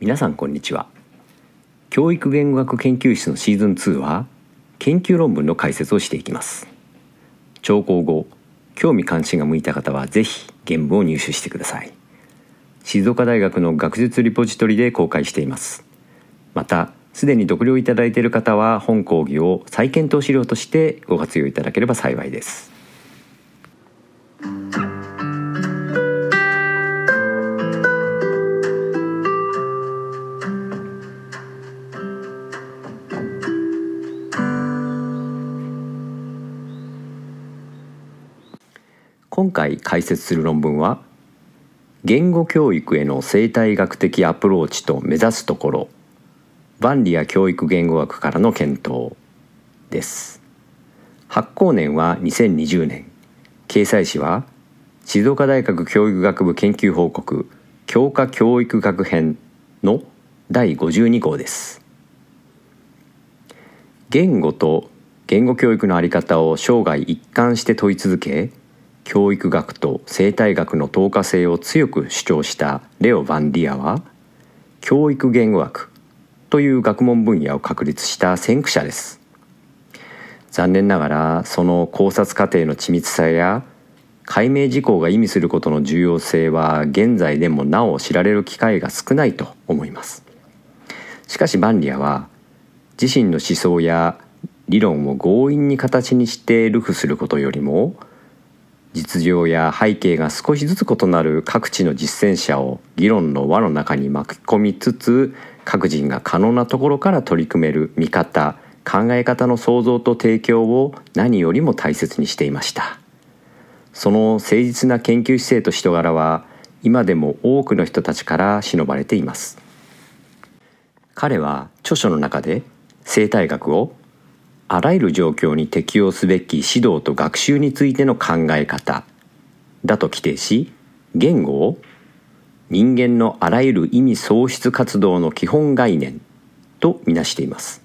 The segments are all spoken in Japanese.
皆さんこんにちは。教育言語学研究室のシーズン2は研究論文の解説をしていきます。聴講後興味関心が向いた方はぜひ原文を入手してください。静岡大学の学術リポジトリで公開しています。またすでに読了いただいている方は本講義を再検討資料としてご活用いただければ幸いです。回解説する論文は言語教育への生態学的アプローチと目指すところ万里や教育言語学からの検討です。発行年は2020年。掲載誌は静岡大学教育学部研究報告教科教育学編の第52号です。言語と言語教育の在り方を生涯一貫して問い続け教育学と生態学の等価性を強く主張したレオ・バンディアは教育言語学という学問分野を確立した先駆者です。残念ながらその考察過程の緻密さや解明事項が意味することの重要性は現在でもなお知られる機会が少ないと思います。しかしバンリアは自身の思想や理論を強引に形にして流布することよりも実情や背景が少しずつ異なる各地の実践者を議論の輪の中に巻き込みつつ各人が可能なところから取り組める見方考え方の創造と提供を何よりも大切にしていました。その誠実な研究姿勢と人柄は今でも多くの人たちから忍ばれています。彼は著書の中で生態学をあらゆる状況に適応すべき指導と学習についての考え方だと規定し言語を人間のあらゆる意味創出活動の基本概念とみなしています。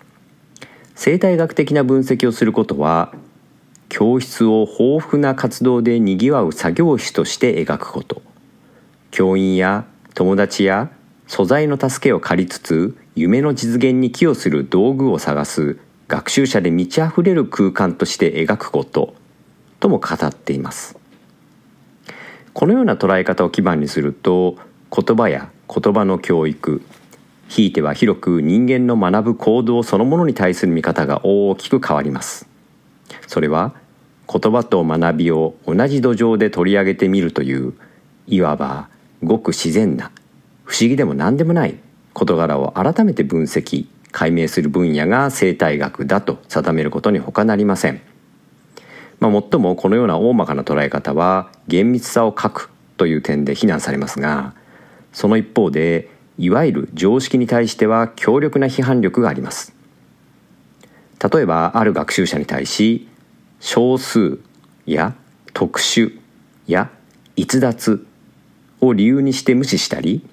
生態学的な分析をすることは教室を豊富な活動でにぎわう作業室として描くこと。教員や友達や素材の助けを借りつつ夢の実現に寄与する道具を探す学習者で満ち溢れる空間として描くこととも語っています。このような捉え方を基盤にすると言葉や言葉の教育ひいては広く人間の学ぶ行動そのものに対する見方が大きく変わります。それは言葉と学びを同じ土壌で取り上げてみるといういわばごく自然な不思議でも何でもない事柄を改めて分析解明する分野が生態学だと定めることに他なりません。まあ、もっともこのような大まかな捉え方は厳密さを欠くという点で非難されますがその一方でいわゆる常識に対しては強力な批判力があります例えばある学習者に対し少数や特殊や逸脱を理由にして無視したり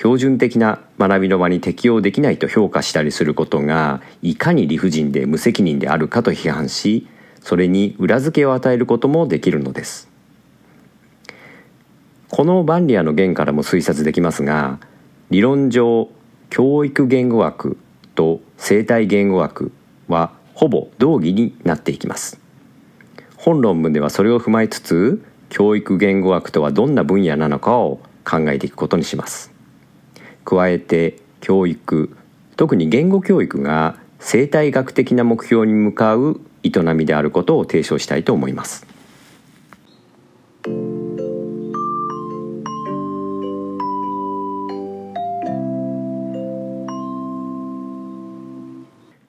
標準的な学びの場に適用できないと評価したりすることがいかに理不尽で無責任であるかと批判しそれに裏付けを与えることもできるのです。このバンリアの言からも推察できますが理論上教育言語学と生態言語学はほぼ同義になっていきます。本論文ではそれを踏まえつつ教育言語学とはどんな分野なのかを考えていくことにします。加えて教育特に言語教育が生態学的な目標に向かう営みであることを提唱したいと思います。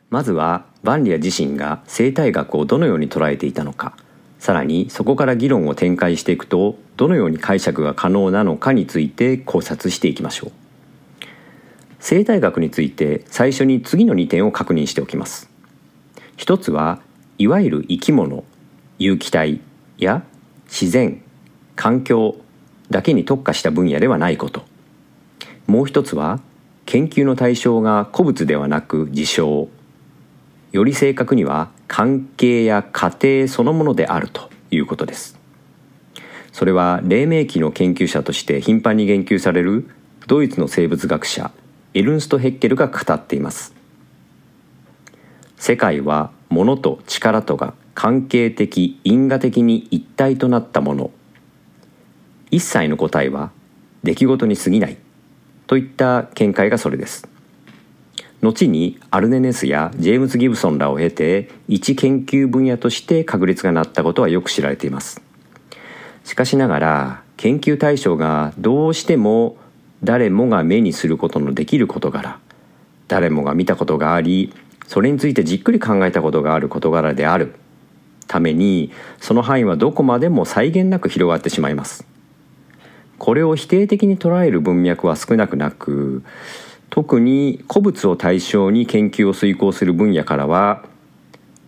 まずはバンリア自身が生態学をどのように捉えていたのか。さらにそこから議論を展開していくとどのように解釈が可能なのかについて考察していきましょう。生態学について最初に次の2点を確認しておきます。一つはいわゆる生き物有機体や自然環境だけに特化した分野ではないこと。もう一つは研究の対象が古物ではなく事象より正確には関係や過程そのものであるということです。それは黎明期の研究者として頻繁に言及されるドイツの生物学者エルンスト・ヘッケルが語っています。世界は物と力とが関係的因果的に一体となったもの。一切の答えは出来事に過ぎない。といった見解がそれです。後にアルネネスやジェームズ・ギブソンらを経て一研究分野として確立がなったことはよく知られています。しかしながら研究対象がどうしても誰もが目にすることのできる事柄。誰もが見たことがありそれについてじっくり考えたことがある事柄である。ためにその範囲はどこまでも際限なく広がってしまいます。これを否定的に捉える文脈は少なくなく特に古物を対象に研究を遂行する分野からは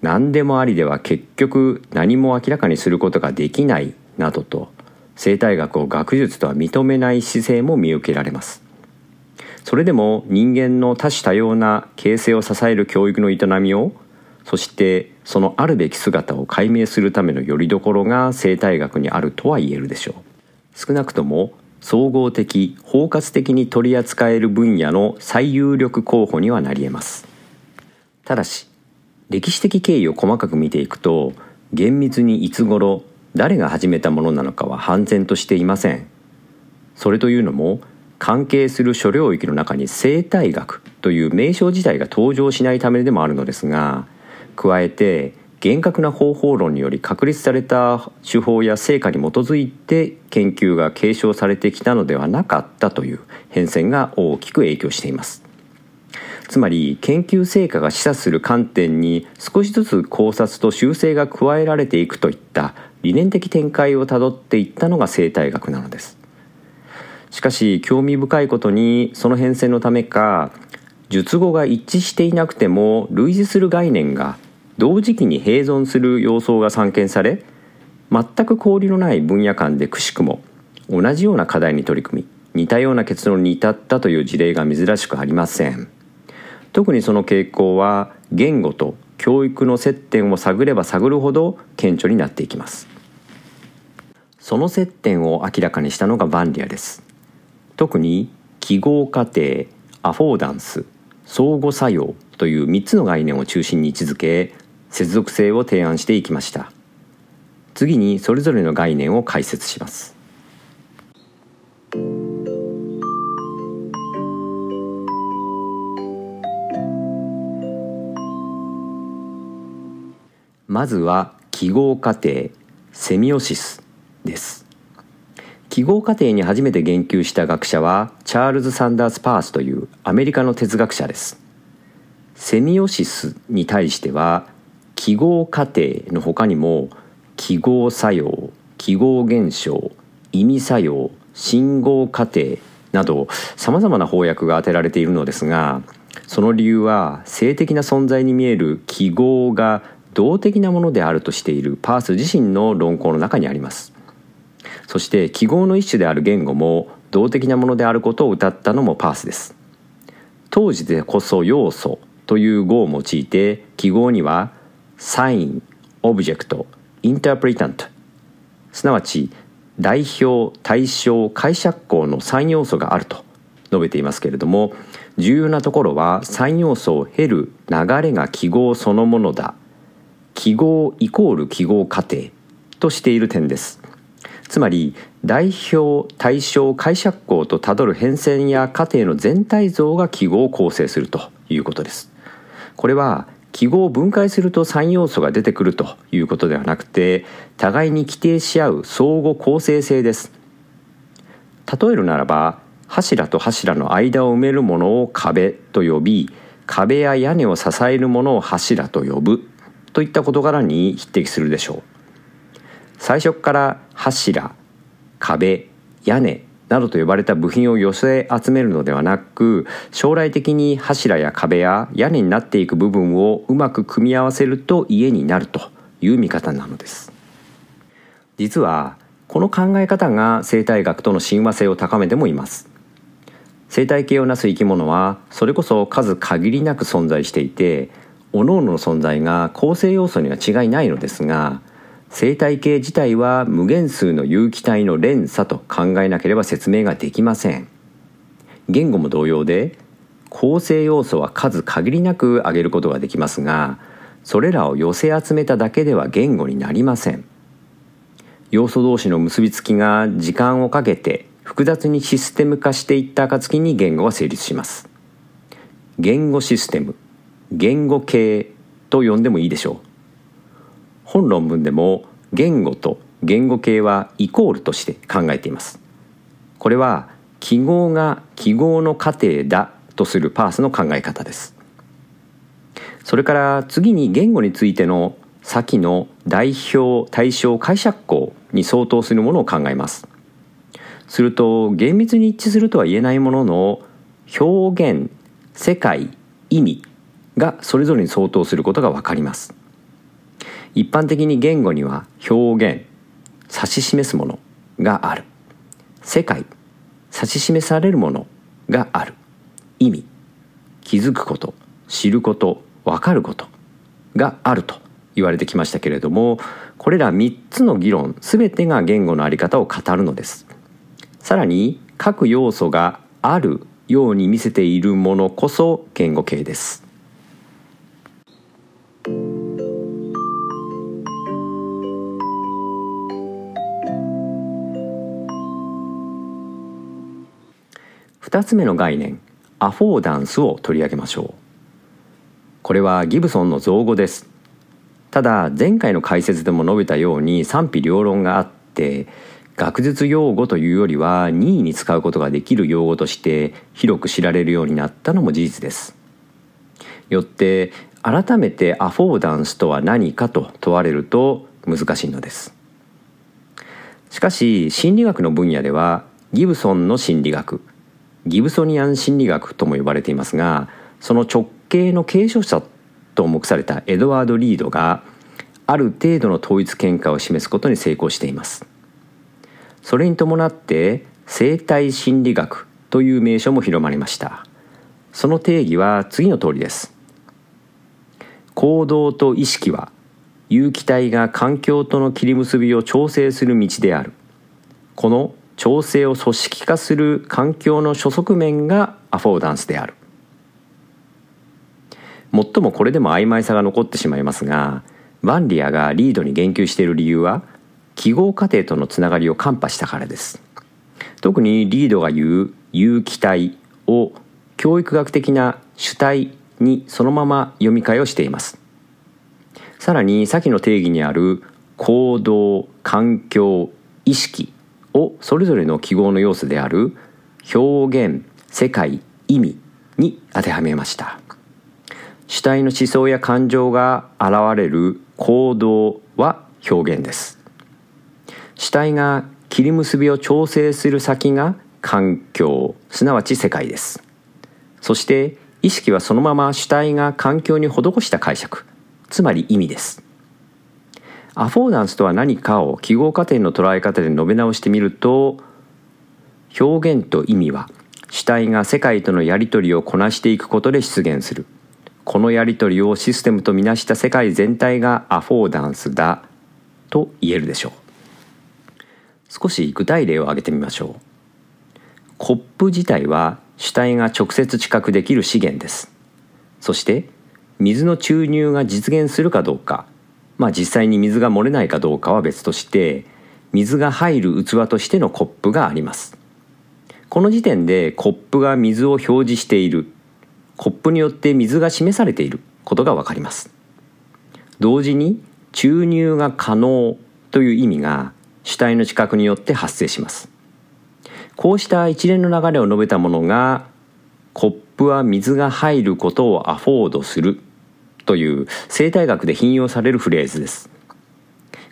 何でもありでは結局何も明らかにすることができないなどと生態学を学術とは認めない姿勢も見受けられます。それでも人間の多種多様な形成を支える教育の営みをそしてそのあるべき姿を解明するためのよりどころが生態学にあるとは言えるでしょう。少なくとも総合的包括的に取り扱える分野の最有力候補にはなり得ます。ただし歴史的経緯を細かく見ていくと厳密にいつ頃誰が始めたものなのかは判然としていません。それというのも関係する諸領域の中に生態学という名称自体が登場しないためでもあるのですが加えて厳格な方法論により確立された手法や成果に基づいて研究が継承されてきたのではなかったという変遷が大きく影響しています。つまり研究成果が示唆する観点に少しずつ考察と修正が加えられていくといった理念的展開をたどっていったのが生態学なのです。しかし興味深いことにその変遷のためか術後が一致していなくても類似する概念が同時期に併存する様相が散見され全く交流のない分野間でくしくも同じような課題に取り組み似たような結論に至ったという事例が珍しくありません。特にその傾向は言語と教育の接点を探れば探るほど顕著になっていきます。その接点を明らかにしたのがバンリアです。特に記号過程アフォーダンス相互作用という3つの概念を中心に位置づけ接続性を提案していきました。次にそれぞれの概念を解説します。まずは記号過程セミオシス。です。記号過程に初めて言及した学者はチャールズ・サンダース・パースというアメリカの哲学者です。セミオシスに対しては記号過程の他にも記号作用記号現象意味作用信号過程などさまざまな翻訳が当てられているのですがその理由は性的な存在に見える記号が動的なものであるとしているパース自身の論考の中にあります。そして記号の一種である言語も動的なものであることを謳ったのもパースです。当時でこそ要素という語を用いて記号にはサイン、オブジェクト、インタープリタントすなわち代表、対象、解釈項の3要素があると述べていますけれども重要なところは3要素を経る流れが記号そのものだ。記号イコール記号過程としている点です。つまり代表対象解釈項とたどる変遷や過程の全体像が記号を構成するということです。これは記号を分解すると3要素が出てくるということではなくて互いに規定し合う相互構成性です。例えるならば柱と柱の間を埋めるものを壁と呼び壁や屋根を支えるものを柱と呼ぶといった事柄に匹敵するでしょう。最初から柱壁屋根などと呼ばれた部品を寄せ集めるのではなく将来的に柱や壁や屋根になっていく部分をうまく組み合わせると家になるという見方なのです。実はこの考え方が生態学との親和性を高めてもいます。生態系をなす生き物はそれこそ数限りなく存在していて各々の存在が構成要素には違いないのですが生態系自体は無限数の有機体の連鎖と考えなければ説明ができません。言語も同様で構成要素は数限りなく挙げることができますがそれらを寄せ集めただけでは言語になりません。要素同士の結びつきが時間をかけて複雑にシステム化していった暁に言語は成立します。言語システム言語系と呼んでもいいでしょう。本論文でも言語と言語系はイコールとして考えています。これは記号が記号の過程だとするパースの考え方です。それから次に言語についての先の代表対象解釈項に相当するものを考えます。すると厳密に一致するとは言えないものの表現世界意味がそれぞれに相当することが分かります。一般的に言語には表現指し示すものがある。世界指し示されるものがある。意味気づくこと知ること分かることがあると言われてきましたけれどもこれら3つの議論全てが言語の在り方を語るのです。さらに各要素があるように見せているものこそ言語系です。2つ目の概念アフォーダンスを取り上げましょう。これはギブソンの造語です。ただ前回の解説でも述べたように賛否両論があって学術用語というよりは任意に使うことができる用語として広く知られるようになったのも事実です。よって改めてアフォーダンスとは何かと問われると難しいのです。しかし心理学の分野ではギブソンの心理学ギブソニアン心理学とも呼ばれていますがその直系の継承者と目されたエドワード・リードがある程度の統一見解を示すことに成功しています。それに伴って生態心理学という名称も広まりました。その定義は次の通りです。行動と意識は有機体が環境との切り結びを調整する道である。この調整を組織化する環境の初速面がアフォーダンスである。最もこれでも曖昧さが残ってしまいますがバンリアがリードに言及している理由は記号過程とのつながりを看破したからです。特にリードが言う有機体を教育学的な主体にそのまま読み替えをしています。さらに先の定義にある行動環境意識をそれぞれの記号の要素である表現世界意味に当てはめました。主体の思想や感情が現れる行動は表現です。主体が切り結びを調整する先が環境すなわち世界です。そして意識はそのまま主体が環境に施した解釈つまり意味です。アフォーダンスとは何かを記号過程の捉え方で述べ直してみると表現と意味は主体が世界とのやり取りをこなしていくことで出現する。このやり取りをシステムとみなした世界全体がアフォーダンスだと言えるでしょう。少し具体例を挙げてみましょう。コップ自体は主体が直接知覚できる資源です。そして水の注入が実現するかどうか。まあ実際に水が漏れないかどうかは別として水が入る器としてのコップがあります。この時点でコップが水を表示している。コップによって水が示されている。ことがわかります。同時に注入が可能という意味が主体の知覚によって発生します。こうした一連の流れを述べたものがコップは水が入ることをアフォードする。という生態学で引用されるフレーズです。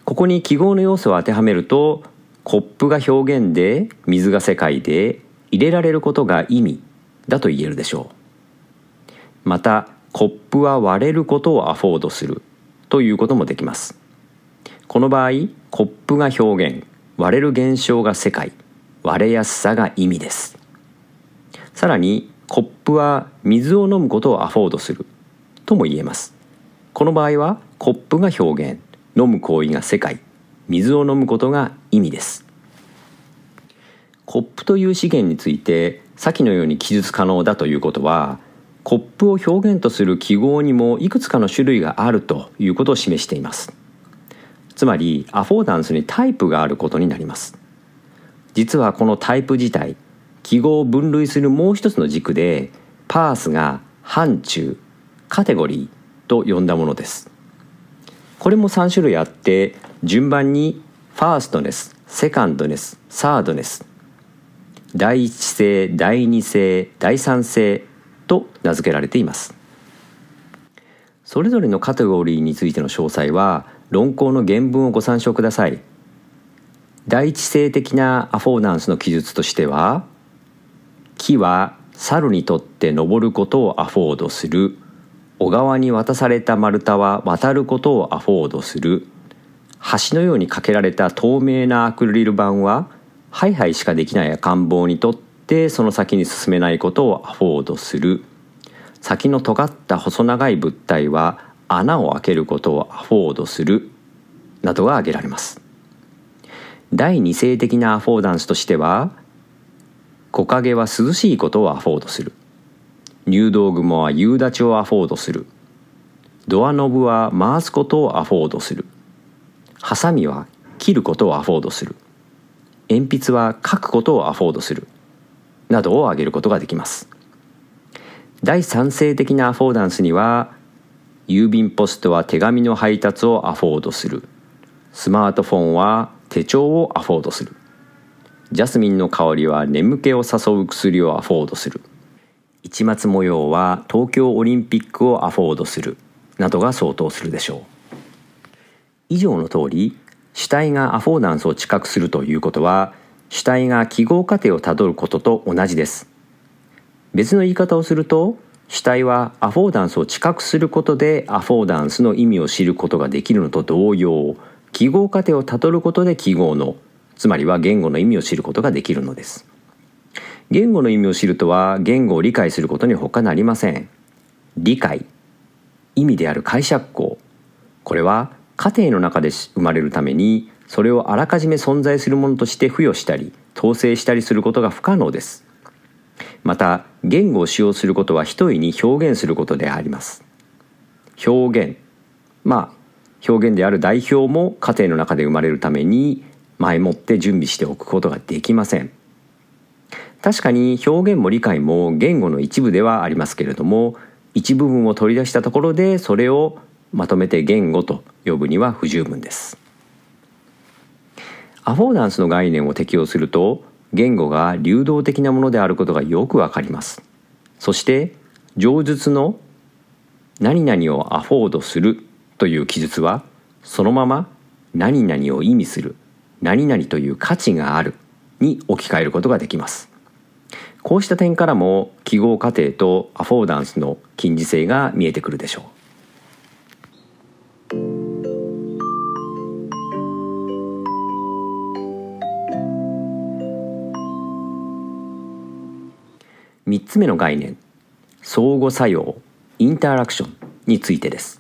ここに記号の要素を当てはめるとコップが表現で水が世界で入れられることが意味だと言えるでしょう。またコップは割れることをアフォードするということもできます。この場合コップが表現割れる現象が世界割れやすさが意味です。さらにコップは水を飲むことをアフォードする。とも言えます。この場合はコップが表現。飲む行為が世界。水を飲むことが意味です。コップという資源について先のように記述可能だということはコップを表現とする記号にもいくつかの種類があるということを示しています。つまりアフォーダンスにタイプがあることになります。実はこのタイプ自体記号を分類するもう一つの軸でパースが範疇カテゴリーと呼んだものです。これも3種類あって順番にファーストネスセカンドネスサードネス第一性第二性第三性と名付けられています。それぞれのカテゴリーについての詳細は論考の原文をご参照ください。第一性的なアフォーダンスの記述としては木は猿にとって登ることをアフォードする。小川に渡された丸太は渡ることをアフォードする。橋のようにかけられた透明なアクリル板はハイハイしかできない赤ん坊にとってその先に進めないことをアフォードする。先の尖った細長い物体は穴を開けることをアフォードする。などが挙げられます。第二性的なアフォーダンスとしては木陰は涼しいことをアフォードする。入道雲は夕立をアフォードする。ドアノブは回すことをアフォードする。ハサミは切ることをアフォードする。鉛筆は書くことをアフォードする。などを挙げることができます。第三性的なアフォーダンスには郵便ポストは手紙の配達をアフォードする。スマートフォンは手帳をアフォードする。ジャスミンの香りは眠気を誘う薬をアフォードする。市松模様は東京オリンピックをアフォードするなどが相当するでしょう。以上の通り主体がアフォーダンスを知覚するということは主体が記号過程をたどることと同じです。別の言い方をすると主体はアフォーダンスを知覚することでアフォーダンスの意味を知ることができるのと同様記号過程をたどることで記号のつまりは言語の意味を知ることができるのです。言語の意味を知るとは言語を理解することに他なりません。理解。意味である解釈項これは家庭の中で生まれるためにそれをあらかじめ存在するものとして付与したり統制したりすることが不可能です。また言語を使用することは一重に表現することであります。表現。まあ表現である代表も家庭の中で生まれるために前もって準備しておくことができません。確かに表現も理解も言語の一部ではありますけれども一部分を取り出したところでそれをまとめて言語と呼ぶには不十分です。アフォーダンスの概念を適用すると言語が流動的なものであることがよくわかります。そして上述の何々をアフォードするという記述はそのまま何々を意味する何々という価値があるに置き換えることができます。こうした点からも記号過程とアフォーダンスの近似性が見えてくるでしょう。3つ目の概念相互作用インタラクションについてです。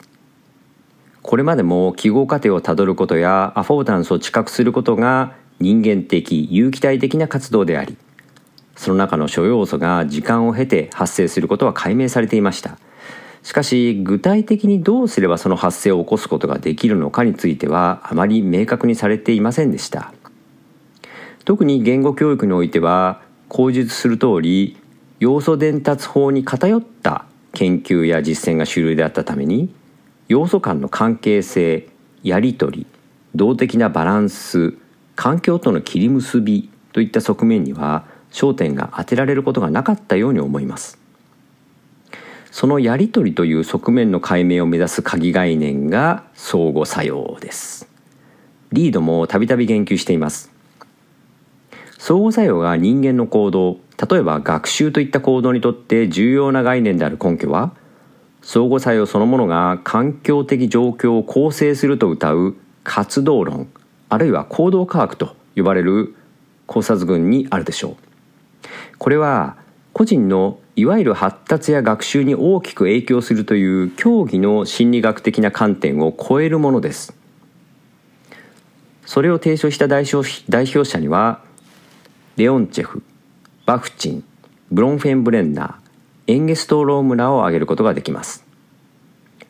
これまでも記号過程をたどることやアフォーダンスを知覚することが人間的有機体的な活動でありその中の諸要素が時間を経て発生することは解明されていました。しかし具体的にどうすればその発生を起こすことができるのかについてはあまり明確にされていませんでした。特に言語教育においては口述する通り要素伝達法に偏った研究や実践が主流であったために要素間の関係性やり取り動的なバランス環境との切り結びといった側面には焦点が当てられることがなかったように思います。そのやり取りという側面の解明を目指す鍵概念が相互作用です。リードもたびたび言及しています。相互作用が人間の行動例えば学習といった行動にとって重要な概念である根拠は相互作用そのものが環境的状況を構成すると謳う活動論あるいは行動科学と呼ばれる考察群にあるでしょう。これは個人のいわゆる発達や学習に大きく影響するという競技の心理学的な観点を超えるものです。それを提唱した代表代表者にはレオンチェフバフチンブロンフェンブレンナーエンゲストロームラを挙げることができます。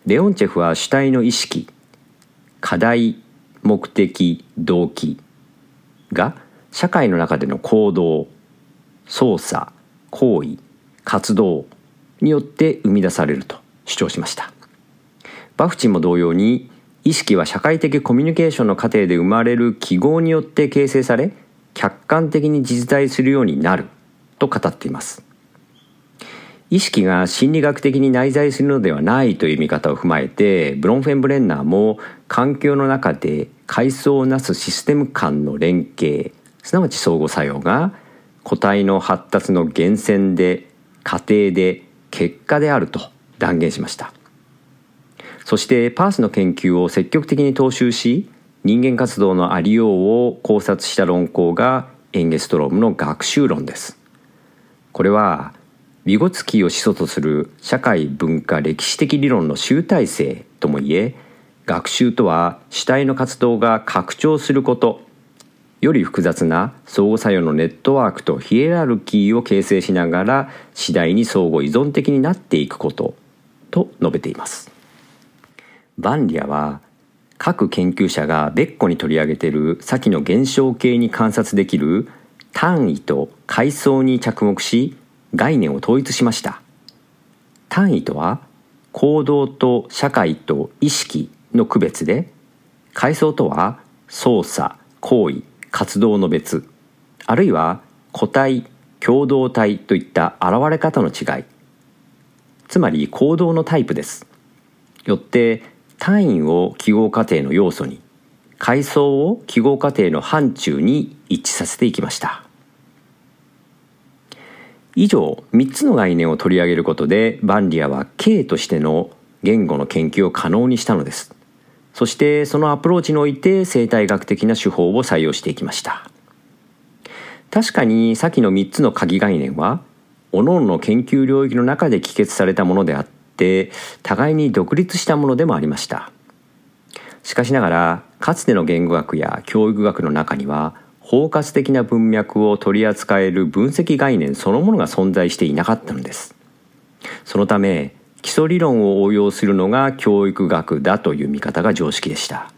レオンチェフは主体の意識課題目的動機が社会の中での行動操作行為活動によって生み出されると主張しました。バフチンも同様に意識は社会的コミュニケーションの過程で生まれる記号によって形成され客観的に実在するようになると語っています。意識が心理学的に内在するのではないという見方を踏まえてブロンフェンブレンナーも環境の中で階層をなすシステム間の連携すなわち相互作用が個体の発達の源泉で過程で結果であると断言しました。そしてパースの研究を積極的に踏襲し人間活動のありようを考察した論考がエンゲストロームの学習論です。これはビゴツキーを始祖とする社会文化歴史的理論の集大成ともいえ学習とは主体の活動が拡張することより複雑な相互作用のネットワークとヒエラルキーを形成しながら次第に相互依存的になっていくこと。と述べています。バンリアは各研究者が別個に取り上げている先の現象系に観察できる単位と階層に着目し概念を統一しました。単位とは行動と社会と意識の区別で階層とは操作行為活動の別あるいは個体共同体といった現れ方の違い。つまり行動のタイプです。よって単位を記号過程の要素に階層を記号過程の範疇に一致させていきました。以上3つの概念を取り上げることでバンリアは K としての言語の研究を可能にしたのです。そしてそのアプローチにおいて生態学的な手法を採用していきました。確かに先の3つの鍵概念は各々の研究領域の中で帰結されたものであって互いに独立したものでもありました。しかしながらかつての言語学や教育学の中には包括的な文脈を取り扱える分析概念そのものが存在していなかったのです。そのため基礎理論を応用するのが教育学だという見方が常識でした。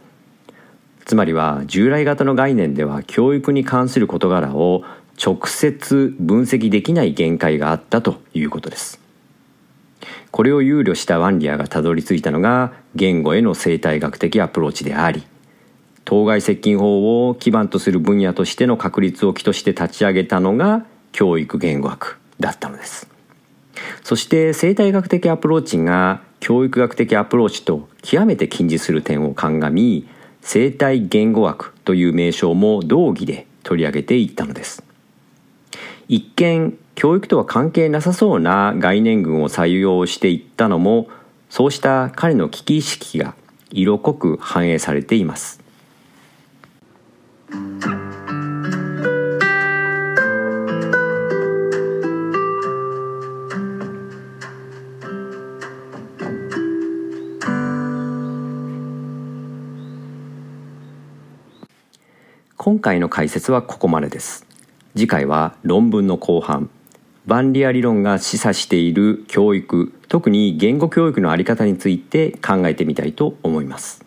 つまりは従来型の概念では教育に関する事柄を直接分析できない限界があったということです。これを憂慮したヴァンリアがたどり着いたのが言語への生態学的アプローチであり当該接近法を基盤とする分野としての確立を企図して立ち上げたのが教育言語学だったのです。そして生態学的アプローチが教育学的アプローチと極めて近似する点を鑑み生態言語学という名称も同義で取り上げていったのです。一見教育とは関係なさそうな概念群を採用していったのもそうした彼の危機意識が色濃く反映されています。今回の解説はここまでです。次回は論文の後半。バンリア理論が示唆している教育特に言語教育の在り方について考えてみたいと思います。